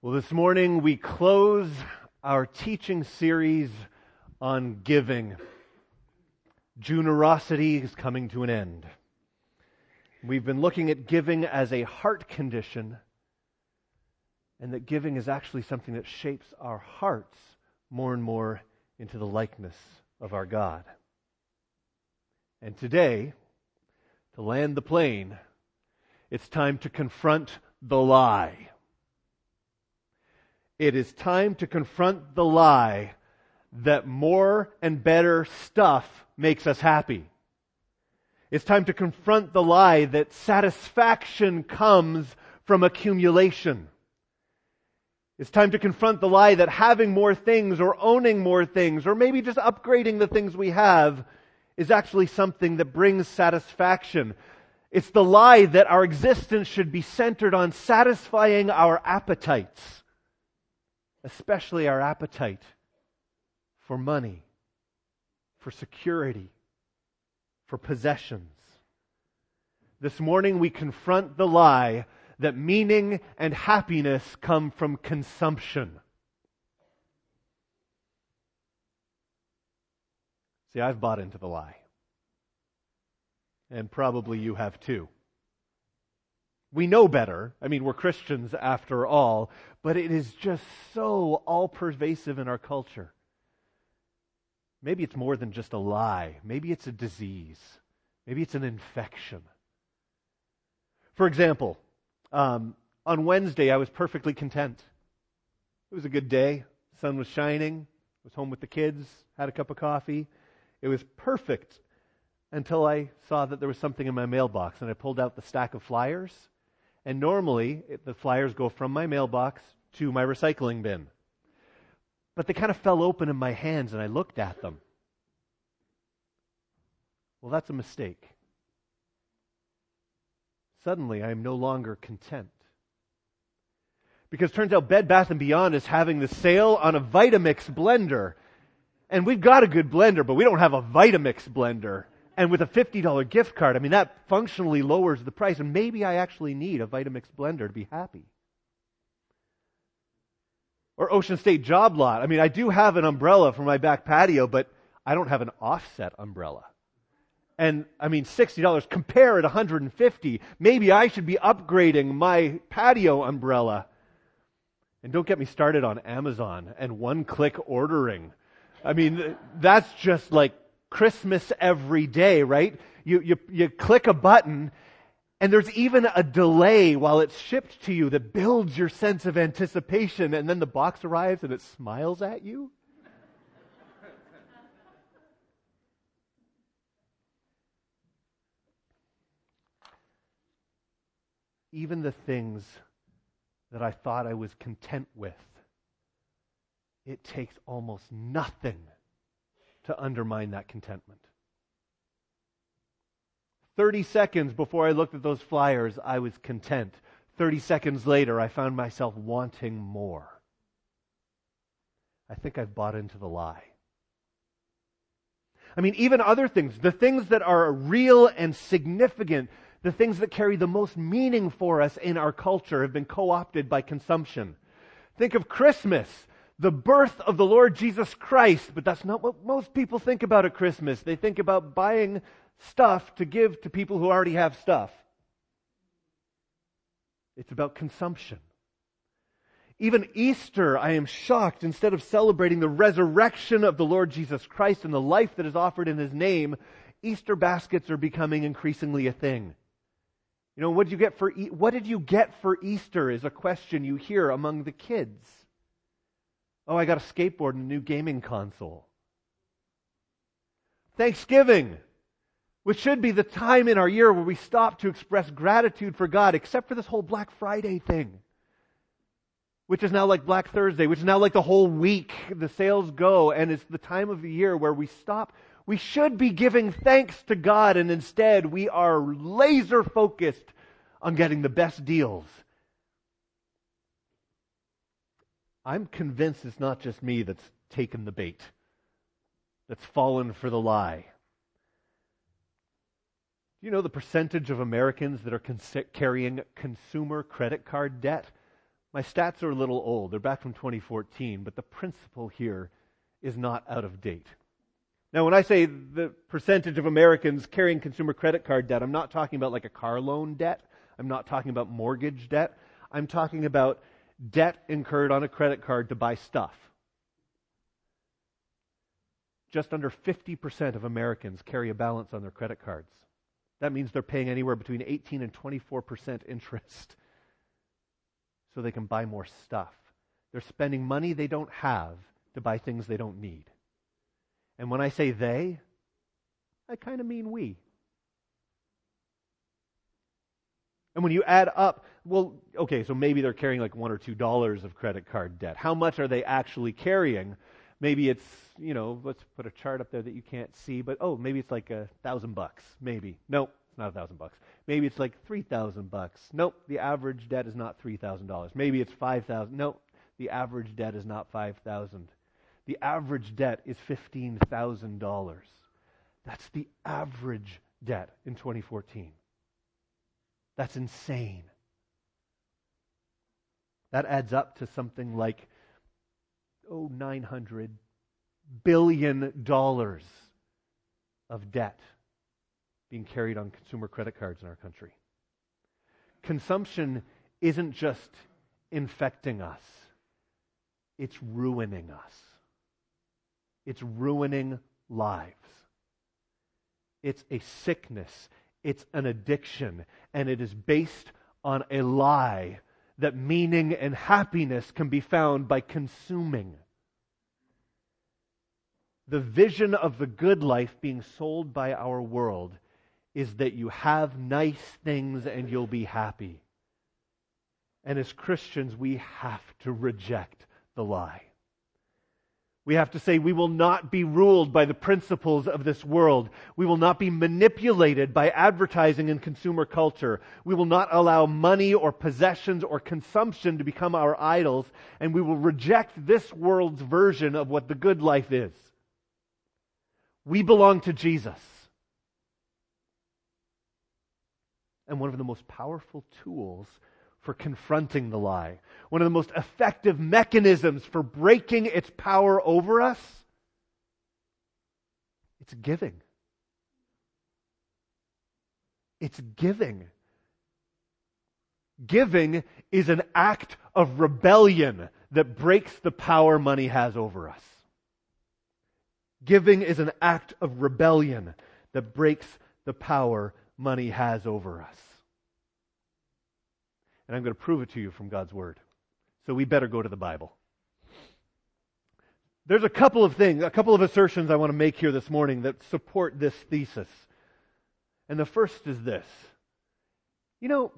Well, this morning we close our teaching series on giving. Generosity is coming to an end. We've been looking at giving as a heart condition, and that giving is actually something that shapes our hearts more and more into the likeness of our God. And today, to land the plane, it's time to confront the lie. It is time to confront the lie that more and better stuff makes us happy. It's time to confront the lie that satisfaction comes from accumulation. It's time to confront the lie that having more things or owning more things or maybe just upgrading the things we have is actually something that brings satisfaction. It's the lie that our existence should be centered on satisfying our appetites especially our appetite for money, for security, for possessions. This morning we confront the lie that meaning and happiness come from consumption. See, I've bought into the lie. And probably you have too. We know better. I mean, we're Christians after all, but it is just so all pervasive in our culture. Maybe it's more than just a lie. Maybe it's a disease. Maybe it's an infection. For example, um, on Wednesday, I was perfectly content. It was a good day. Sun was shining. Was home with the kids, had a cup of coffee. It was perfect until I saw that there was something in my mailbox, and I pulled out the stack of flyers and normally, the flyers go from my mailbox to my recycling bin. But they kind of fell open in my hands and I looked at them. Well, that's a mistake. Suddenly, I am no longer content. Because turns out Bed Bath & Beyond is having the sale on a Vitamix blender. And we've got a good blender, but we don't have a Vitamix blender. And with a $50 gift card, I mean, that functionally lowers the price. And maybe I actually need a Vitamix blender to be happy. Or Ocean State Job Lot. I mean, I do have an umbrella for my back patio, but I don't have an offset umbrella. And I mean, $60, compare at 150. Maybe I should be upgrading my patio umbrella. And don't get me started on Amazon and one click ordering. I mean, that's just like Christmas every day, right? You, you, you click a button and there's even a delay while it's shipped to you that builds your sense of anticipation and then the box arrives and it smiles at you. even the things that I thought I was content with, it takes almost nothing to undermine that contentment. 30 seconds before I looked at those flyers, I was content. 30 seconds later, I found myself wanting more. I think I've bought into the lie. I mean, even other things, the things that are real and significant, the things that carry the most meaning for us in our culture have been co opted by consumption. Think of Christmas the birth of the Lord Jesus Christ, but that's not what most people think about at Christmas. They think about buying stuff to give to people who already have stuff. It's about consumption. Even Easter, I am shocked, instead of celebrating the resurrection of the Lord Jesus Christ and the life that is offered in His name, Easter baskets are becoming increasingly a thing. You know, what did you get for, what did you get for Easter is a question you hear among the kids. Oh, I got a skateboard and a new gaming console. Thanksgiving, which should be the time in our year where we stop to express gratitude for God, except for this whole Black Friday thing, which is now like Black Thursday, which is now like the whole week. The sales go, and it's the time of the year where we stop. We should be giving thanks to God, and instead we are laser focused on getting the best deals I'm convinced it's not just me that's taken the bait, that's fallen for the lie. Do you know the percentage of Americans that are cons- carrying consumer credit card debt? My stats are a little old. They're back from 2014, but the principle here is not out of date. Now, when I say the percentage of Americans carrying consumer credit card debt, I'm not talking about like a car loan debt. I'm not talking about mortgage debt. I'm talking about debt incurred on a credit card to buy stuff. Just under 50% of Americans carry a balance on their credit cards. That means they're paying anywhere between 18 and 24% interest so they can buy more stuff. They're spending money they don't have to buy things they don't need. And when I say they, I kind of mean we. And when you add up, well, okay, so maybe they're carrying like one or two dollars of credit card debt. How much are they actually carrying? Maybe it's, you know, let's put a chart up there that you can't see, but oh, maybe it's like a thousand bucks. Maybe. Nope, it's not a thousand bucks. Maybe it's like three thousand bucks. Nope, the average debt is not three thousand dollars. Maybe it's five thousand. Nope, the average debt is not five thousand. The average debt is fifteen thousand dollars. That's the average debt in 2014. That's insane. That adds up to something like oh, 900 billion dollars of debt being carried on consumer credit cards in our country. Consumption isn't just infecting us, it's ruining us. It's ruining lives. It's a sickness, it's an addiction, and it is based on a lie that meaning and happiness can be found by consuming. The vision of the good life being sold by our world is that you have nice things and you'll be happy. And as Christians, we have to reject the lie. We have to say we will not be ruled by the principles of this world. We will not be manipulated by advertising and consumer culture. We will not allow money or possessions or consumption to become our idols, and we will reject this world's version of what the good life is. We belong to Jesus. And one of the most powerful tools for confronting the lie, one of the most effective mechanisms for breaking its power over us, it's giving. It's giving. Giving is an act of rebellion that breaks the power money has over us. Giving is an act of rebellion that breaks the power money has over us. And I'm going to prove it to you from God's Word. So we better go to the Bible. There's a couple of things, a couple of assertions I want to make here this morning that support this thesis. And the first is this. You know,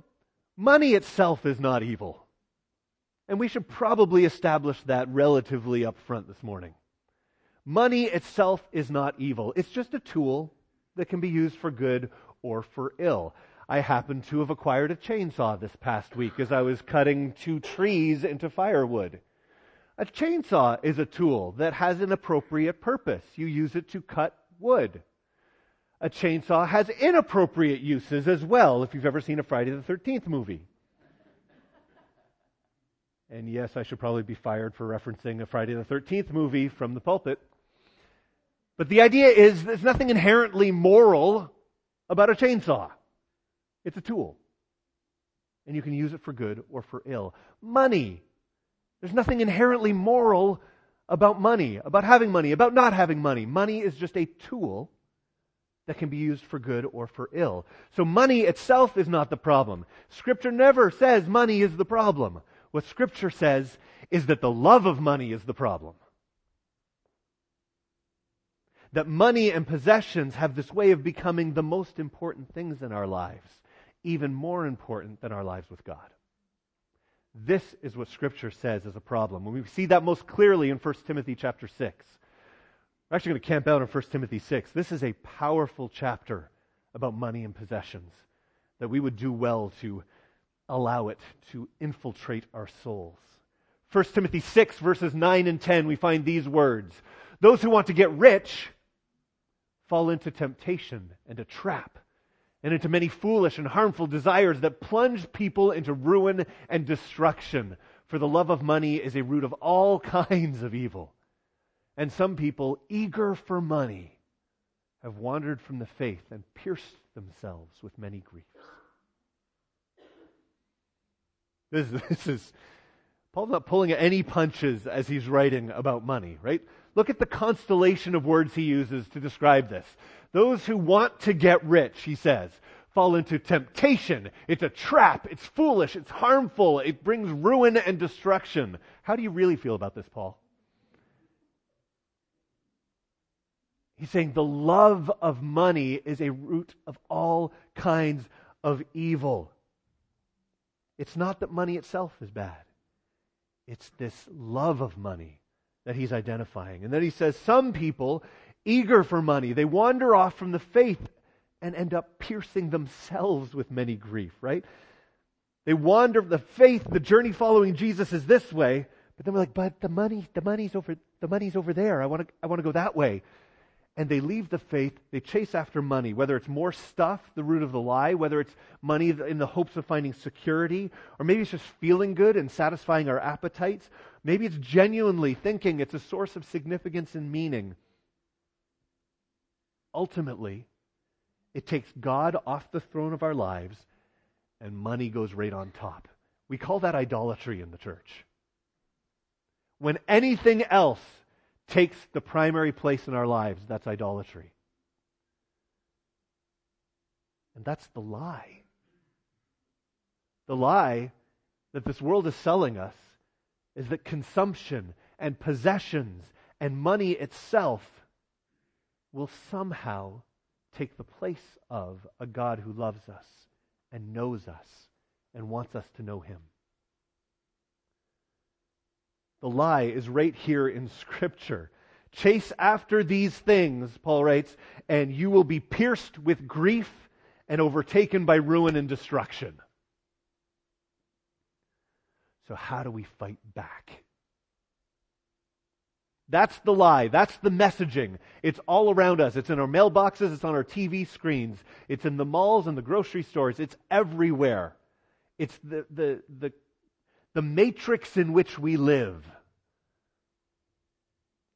money itself is not evil. And we should probably establish that relatively up front this morning. Money itself is not evil. It's just a tool that can be used for good or for ill. I happened to have acquired a chainsaw this past week as I was cutting two trees into firewood. A chainsaw is a tool that has an appropriate purpose. You use it to cut wood. A chainsaw has inappropriate uses as well, if you've ever seen a Friday the 13th movie. And yes, I should probably be fired for referencing a Friday the 13th movie from the pulpit. But the idea is there's nothing inherently moral about a chainsaw. It's a tool. And you can use it for good or for ill. Money. There's nothing inherently moral about money, about having money, about not having money. Money is just a tool that can be used for good or for ill. So money itself is not the problem. Scripture never says money is the problem. What Scripture says is that the love of money is the problem. That money and possessions have this way of becoming the most important things in our lives even more important than our lives with God. This is what Scripture says is a problem. And we see that most clearly in 1 Timothy chapter 6. We're actually going to camp out in 1 Timothy 6. This is a powerful chapter about money and possessions that we would do well to allow it to infiltrate our souls. 1 Timothy 6, verses 9 and 10, we find these words Those who want to get rich fall into temptation and a trap and into many foolish and harmful desires that plunge people into ruin and destruction. For the love of money is a root of all kinds of evil. And some people, eager for money, have wandered from the faith and pierced themselves with many griefs. This, this is, Paul's not pulling any punches as he's writing about money, right? Look at the constellation of words he uses to describe this. Those who want to get rich, he says, fall into temptation. It's a trap. It's foolish. It's harmful. It brings ruin and destruction. How do you really feel about this, Paul? He's saying the love of money is a root of all kinds of evil. It's not that money itself is bad. It's this love of money that he's identifying. And then he says some people, eager for money, they wander off from the faith and end up piercing themselves with many grief, right? They wander the faith, the journey following Jesus is this way, but then we're like, but the money, the money's over, the money's over there. I want to, I want to go that way. And they leave the faith, they chase after money, whether it's more stuff, the root of the lie, whether it's money in the hopes of finding security, or maybe it's just feeling good and satisfying our appetites. Maybe it's genuinely thinking it's a source of significance and meaning. Ultimately, it takes God off the throne of our lives and money goes right on top. We call that idolatry in the church. When anything else takes the primary place in our lives, that's idolatry. And that's the lie. The lie that this world is selling us is that consumption and possessions and money itself will somehow take the place of a God who loves us and knows us and wants us to know him. The lie is right here in Scripture. Chase after these things, Paul writes, and you will be pierced with grief and overtaken by ruin and destruction. So, how do we fight back? That's the lie. That's the messaging. It's all around us. It's in our mailboxes. It's on our TV screens. It's in the malls and the grocery stores. It's everywhere. It's the, the, the, the matrix in which we live.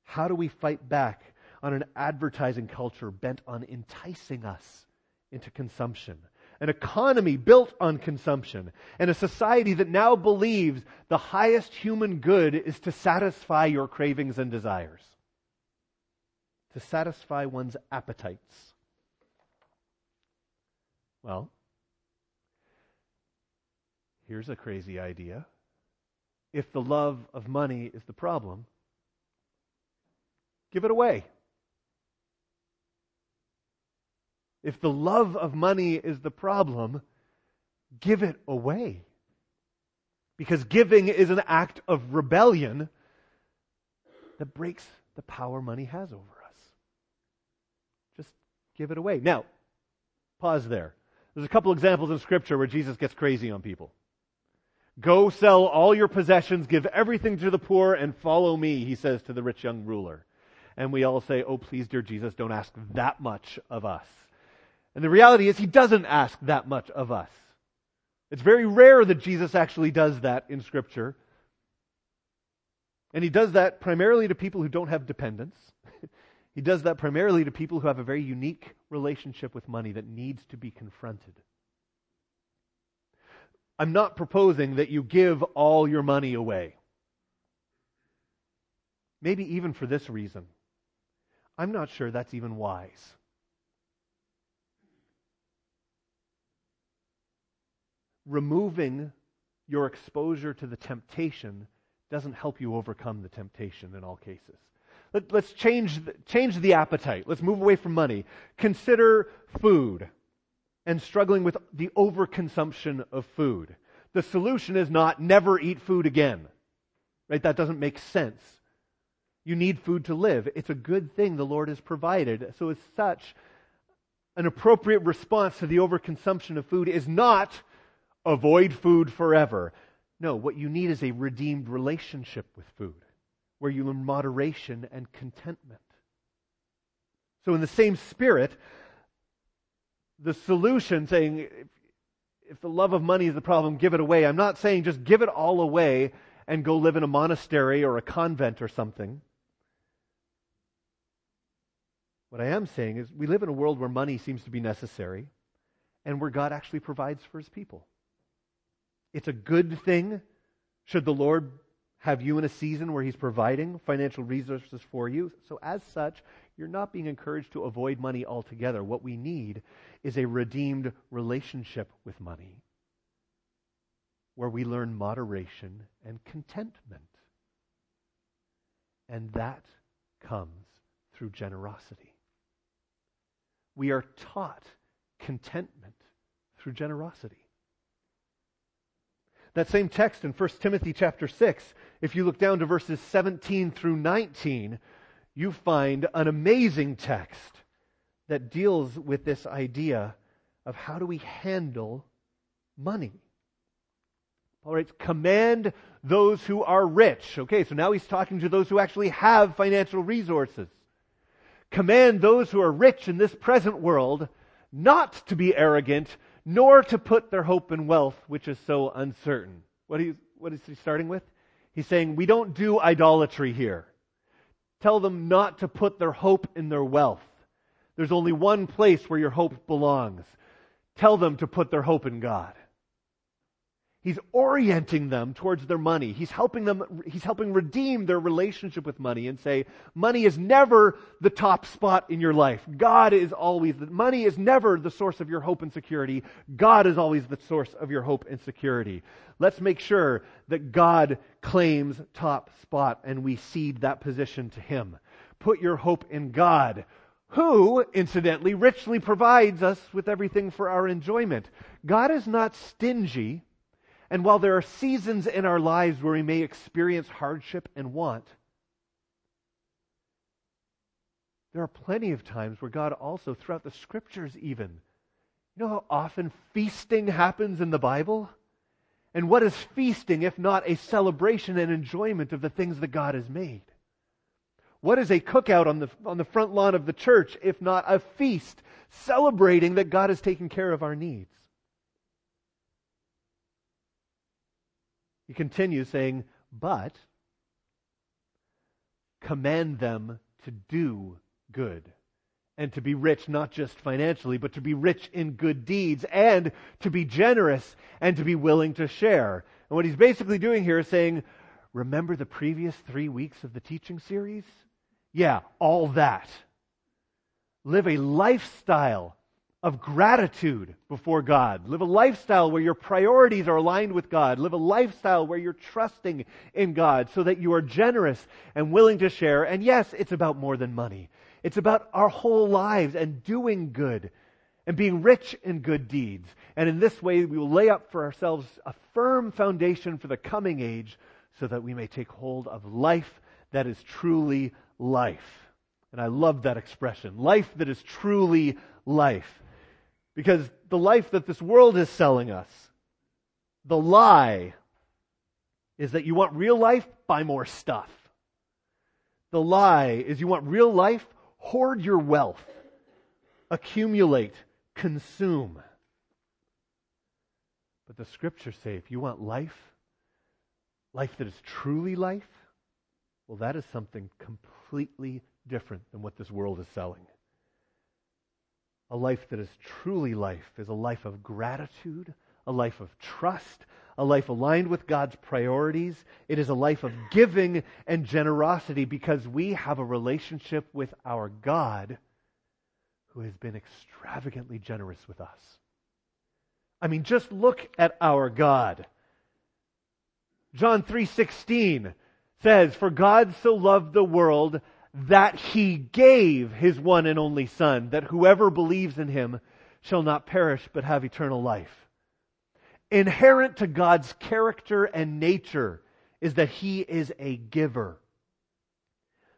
How do we fight back on an advertising culture bent on enticing us into consumption? An economy built on consumption, and a society that now believes the highest human good is to satisfy your cravings and desires, to satisfy one's appetites. Well, here's a crazy idea. If the love of money is the problem, give it away. If the love of money is the problem, give it away. Because giving is an act of rebellion that breaks the power money has over us. Just give it away. Now, pause there. There's a couple examples in Scripture where Jesus gets crazy on people. Go sell all your possessions, give everything to the poor, and follow me, he says to the rich young ruler. And we all say, Oh, please, dear Jesus, don't ask that much of us. And the reality is, he doesn't ask that much of us. It's very rare that Jesus actually does that in Scripture. And he does that primarily to people who don't have dependence. he does that primarily to people who have a very unique relationship with money that needs to be confronted. I'm not proposing that you give all your money away. Maybe even for this reason. I'm not sure that's even wise. Removing your exposure to the temptation doesn't help you overcome the temptation in all cases. Let, us change, the, change the appetite. Let's move away from money. Consider food and struggling with the overconsumption of food. The solution is not never eat food again. Right? That doesn't make sense. You need food to live. It's a good thing the Lord has provided. So as such, an appropriate response to the overconsumption of food is not avoid food forever. No, what you need is a redeemed relationship with food where you learn moderation and contentment. So, in the same spirit, the solution saying, if, the love of money is the problem, give it away. I'm not saying just give it all away and go live in a monastery or a convent or something. What I am saying is we live in a world where money seems to be necessary and where God actually provides for his people. It's a good thing should the Lord have you in a season where he's providing financial resources for you. So, as such, you're not being encouraged to avoid money altogether. What we need is a redeemed relationship with money where we learn moderation and contentment. And that comes through generosity. We are taught contentment through generosity. That same text in 1 Timothy chapter 6, if you look down to verses 17 through 19, you find an amazing text that deals with this idea of how do we handle money. Paul writes, command those who are rich. Okay, so now he's talking to those who actually have financial resources. Command those who are rich in this present world not to be arrogant, nor to put their hope in wealth, which is so uncertain. What, he, what is he starting with? He's saying, we don't do idolatry here. Tell them not to put their hope in their wealth. There's only one place where your hope belongs. Tell them to put their hope in God. He's orienting them towards their money. He's helping them, he's helping redeem their relationship with money and say, money is never the top spot in your life. God is always, the, money is never the source of your hope and security. God is always the source of your hope and security. Let's make sure that God claims top spot and we cede that position to Him. Put your hope in God who, incidentally, richly provides us with everything for our enjoyment. God is not stingy and while there are seasons in our lives where we may experience hardship and want, there are plenty of times where God also, throughout the scriptures even, you know how often feasting happens in the Bible? And what is feasting if not a celebration and enjoyment of the things that God has made? What is a cookout on the, on the front lawn of the church if not a feast celebrating that God has taken care of our needs? He continues saying, But command them to do good and to be rich not just financially, but to be rich in good deeds and to be generous and to be willing to share. And what he's basically doing here is saying, Remember the previous three weeks of the teaching series? Yeah, all that. Live a lifestyle of gratitude before God. Live a lifestyle where your priorities are aligned with God. Live a lifestyle where you're trusting in God so that you are generous and willing to share. And yes, it's about more than money. It's about our whole lives and doing good and being rich in good deeds. And in this way, we will lay up for ourselves a firm foundation for the coming age so that we may take hold of life that is truly life. And I love that expression. Life that is truly life. Because the life that this world is selling us, the lie is that you want real life, buy more stuff. The lie is you want real life, hoard your wealth, accumulate, consume. But the scriptures say if you want life, life that is truly life, well, that is something completely different than what this world is selling. A life that is truly life is a life of gratitude, a life of trust, a life aligned with God's priorities. It is a life of giving and generosity because we have a relationship with our God who has been extravagantly generous with us. I mean, just look at our God. John 3:16 says, "For God so loved the world that he gave his one and only Son, that whoever believes in him shall not perish but have eternal life. Inherent to God's character and nature is that he is a giver.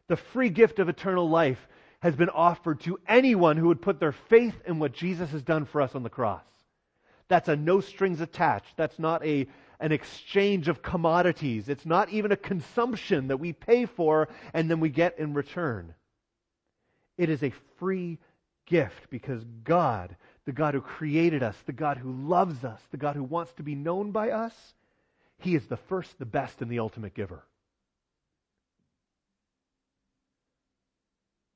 The free gift of eternal life has been offered to anyone who would put their faith in what Jesus has done for us on the cross. That's a no strings attached. That's not a an exchange of commodities. It's not even a consumption that we pay for and then we get in return. It is a free gift because God, the God who created us, the God who loves us, the God who wants to be known by us, He is the first, the best, and the ultimate giver.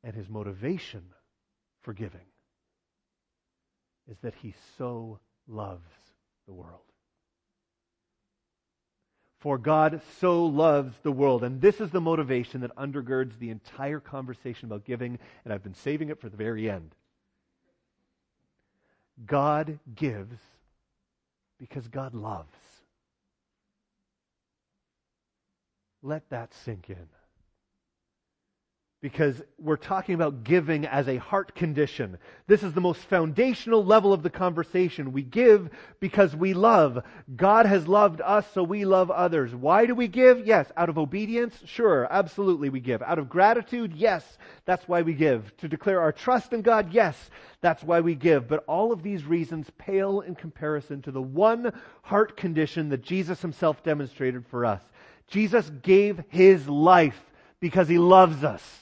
And his motivation for giving is that he so loves the world. For God so loves the world. And this is the motivation that undergirds the entire conversation about giving, and I've been saving it for the very end. God gives because God loves. Let that sink in because we're talking about giving as a heart condition. This is the most foundational level of the conversation. We give because we love. God has loved us, so we love others. Why do we give? Yes. Out of obedience? Sure. Absolutely we give. Out of gratitude? Yes. That's why we give. To declare our trust in God? Yes. That's why we give. But all of these reasons pale in comparison to the one heart condition that Jesus himself demonstrated for us. Jesus gave his life because he loves us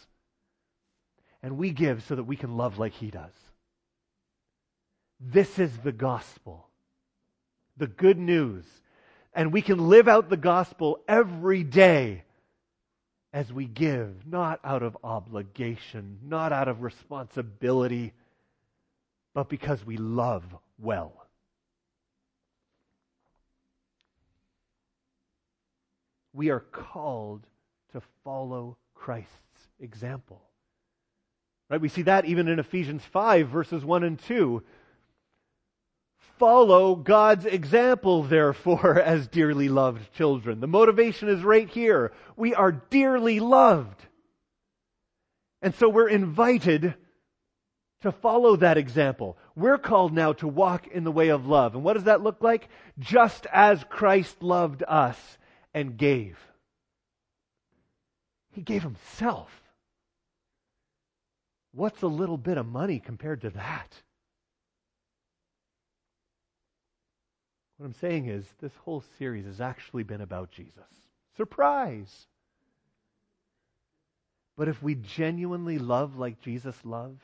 and we give so that we can love like he does. This is the gospel, the good news. And we can live out the gospel every day as we give, not out of obligation, not out of responsibility, but because we love well. We are called to follow Christ's example. Right? We see that even in Ephesians 5, verses 1 and 2. Follow God's example, therefore, as dearly loved children. The motivation is right here. We are dearly loved. And so we're invited to follow that example. We're called now to walk in the way of love. And what does that look like? Just as Christ loved us and gave. He gave himself. What's a little bit of money compared to that? What I'm saying is, this whole series has actually been about Jesus. Surprise! But if we genuinely love like Jesus loves,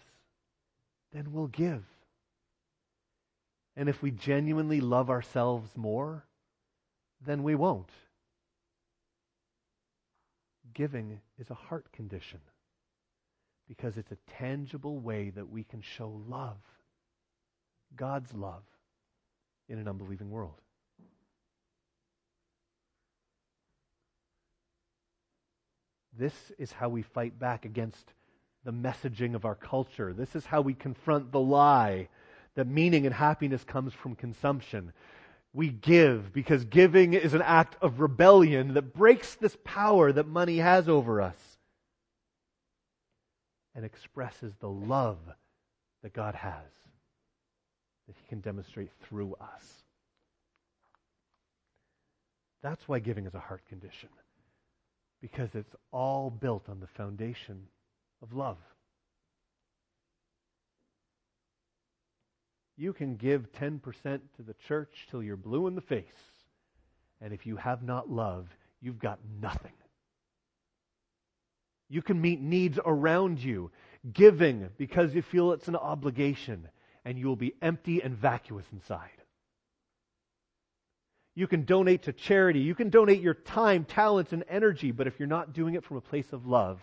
then we'll give. And if we genuinely love ourselves more, then we won't. Giving is a heart condition because it's a tangible way that we can show love, God's love, in an unbelieving world. This is how we fight back against the messaging of our culture. This is how we confront the lie that meaning and happiness comes from consumption. We give because giving is an act of rebellion that breaks this power that money has over us and expresses the love that God has that He can demonstrate through us. That's why giving is a heart condition, because it's all built on the foundation of love. You can give 10% to the church till you're blue in the face. And if you have not love, you've got nothing. You can meet needs around you, giving because you feel it's an obligation, and you will be empty and vacuous inside. You can donate to charity. You can donate your time, talents, and energy, but if you're not doing it from a place of love,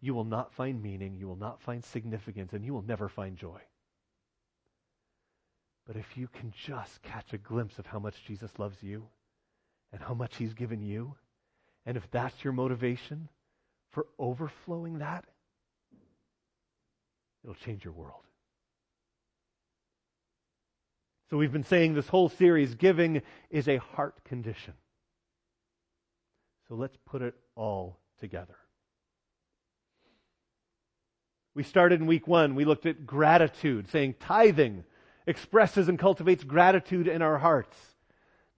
you will not find meaning, you will not find significance, and you will never find joy. But if you can just catch a glimpse of how much Jesus loves you and how much he's given you, and if that's your motivation, for overflowing that, it'll change your world. So we've been saying this whole series giving is a heart condition. So let's put it all together. We started in week one. We looked at gratitude, saying tithing expresses and cultivates gratitude in our hearts.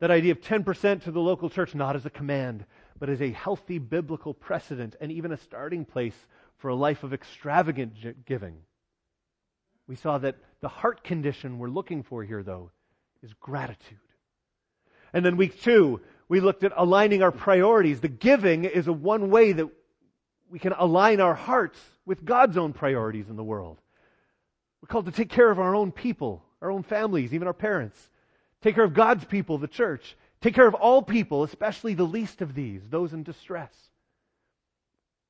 That idea of 10% to the local church, not as a command, but as a healthy biblical precedent and even a starting place for a life of extravagant giving. We saw that the heart condition we're looking for here, though, is gratitude. And then week two, we looked at aligning our priorities. The giving is a one way that we can align our hearts with God's own priorities in the world. We're called to take care of our own people, our own families, even our parents. Take care of God's people, the church Take care of all people, especially the least of these, those in distress.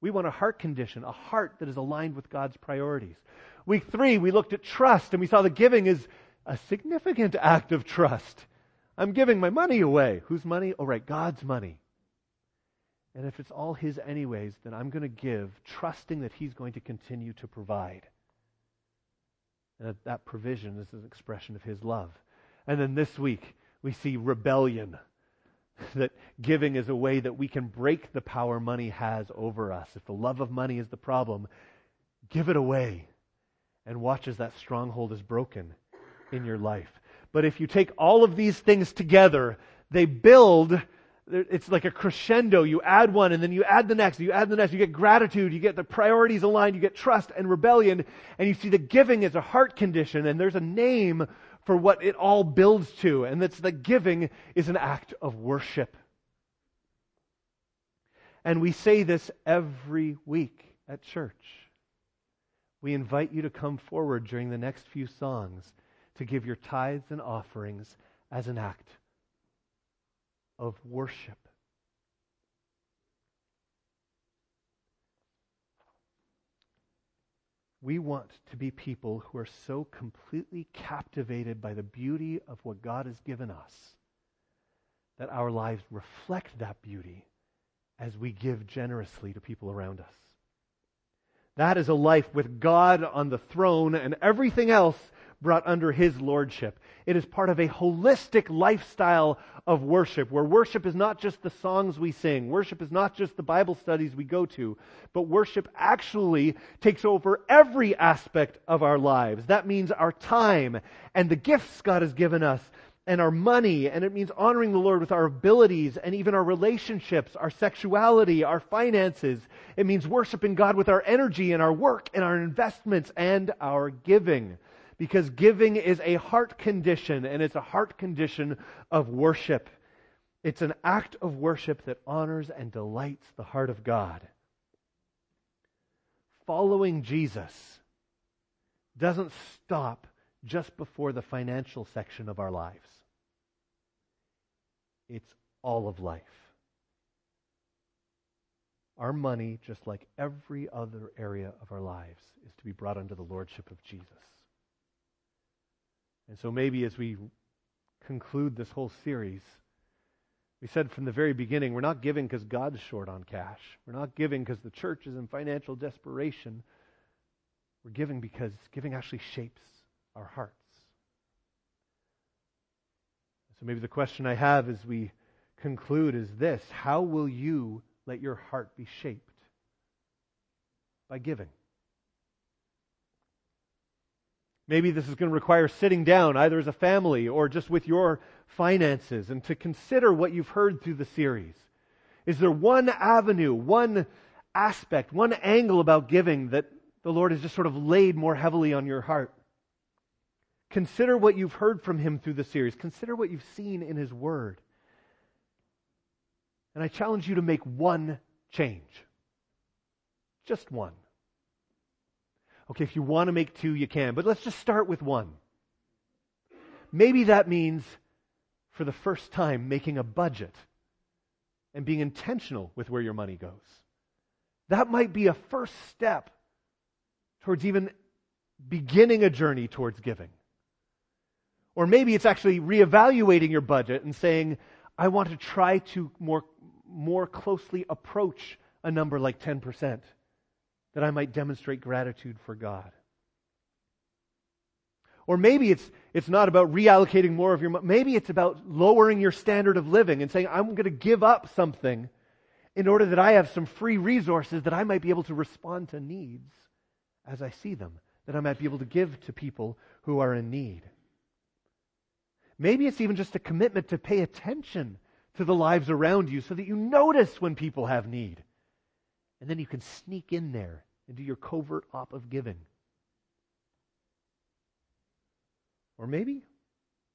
We want a heart condition, a heart that is aligned with God's priorities. Week three, we looked at trust and we saw that giving is a significant act of trust. I'm giving my money away. Whose money? Oh, right, God's money. And if it's all His anyways, then I'm going to give, trusting that He's going to continue to provide. And that provision is an expression of His love. And then this week, we see rebellion. That giving is a way that we can break the power money has over us. If the love of money is the problem, give it away and watch as that stronghold is broken in your life. But if you take all of these things together, they build, it's like a crescendo. You add one and then you add the next, you add the next, you get gratitude, you get the priorities aligned, you get trust and rebellion, and you see the giving is a heart condition, and there's a name for what it all builds to, and that's that giving is an act of worship. And we say this every week at church. We invite you to come forward during the next few songs to give your tithes and offerings as an act of worship. We want to be people who are so completely captivated by the beauty of what God has given us that our lives reflect that beauty as we give generously to people around us. That is a life with God on the throne and everything else brought under his lordship. It is part of a holistic lifestyle of worship, where worship is not just the songs we sing, worship is not just the Bible studies we go to, but worship actually takes over every aspect of our lives. That means our time and the gifts God has given us and our money, and it means honoring the Lord with our abilities and even our relationships, our sexuality, our finances. It means worshiping God with our energy and our work and our investments and our giving because giving is a heart condition, and it's a heart condition of worship. It's an act of worship that honors and delights the heart of God. Following Jesus doesn't stop just before the financial section of our lives. It's all of life. Our money, just like every other area of our lives, is to be brought under the lordship of Jesus. And so maybe as we conclude this whole series, we said from the very beginning, we're not giving because God's short on cash. We're not giving because the church is in financial desperation. We're giving because giving actually shapes our hearts. So maybe the question I have as we conclude is this How will you let your heart be shaped? By giving. Maybe this is going to require sitting down, either as a family or just with your finances, and to consider what you've heard through the series. Is there one avenue, one aspect, one angle about giving that the Lord has just sort of laid more heavily on your heart? Consider what you've heard from Him through the series. Consider what you've seen in His Word. And I challenge you to make one change. Just one. Okay, if you want to make two, you can, but let's just start with one. Maybe that means, for the first time, making a budget and being intentional with where your money goes. That might be a first step towards even beginning a journey towards giving. Or maybe it's actually reevaluating your budget and saying, I want to try to more, more closely approach a number like 10% that I might demonstrate gratitude for God. Or maybe it's, it's not about reallocating more of your money. Maybe it's about lowering your standard of living and saying, I'm going to give up something in order that I have some free resources that I might be able to respond to needs as I see them, that I might be able to give to people who are in need. Maybe it's even just a commitment to pay attention to the lives around you so that you notice when people have need. And then you can sneak in there and do your covert op of giving. Or maybe,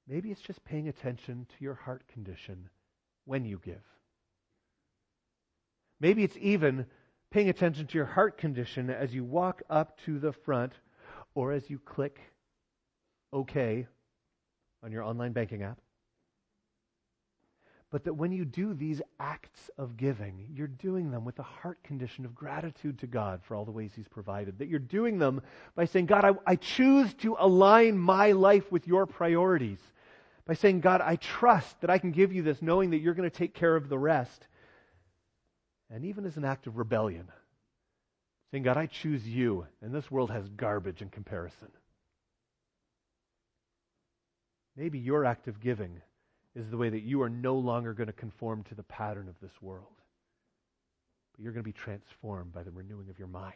maybe it's just paying attention to your heart condition when you give. Maybe it's even paying attention to your heart condition as you walk up to the front or as you click OK on your online banking app. But that when you do these acts of giving, you're doing them with a heart condition of gratitude to God for all the ways He's provided. That you're doing them by saying, God, I, I choose to align my life with your priorities. By saying, God, I trust that I can give you this, knowing that you're going to take care of the rest. And even as an act of rebellion, saying, God, I choose you, and this world has garbage in comparison. Maybe your act of giving is the way that you are no longer going to conform to the pattern of this world. But you're going to be transformed by the renewing of your mind.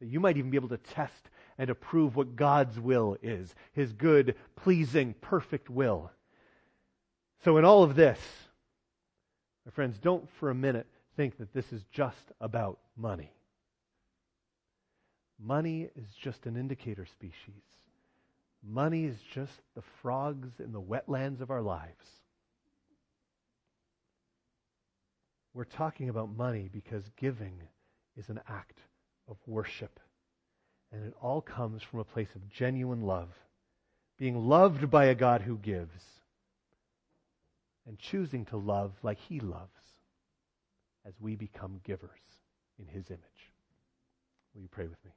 That you might even be able to test and approve what God's will is His good, pleasing, perfect will. So, in all of this, my friends, don't for a minute think that this is just about money. Money is just an indicator species. Money is just the frogs in the wetlands of our lives. We're talking about money because giving is an act of worship. And it all comes from a place of genuine love. Being loved by a God who gives. And choosing to love like he loves as we become givers in his image. Will you pray with me?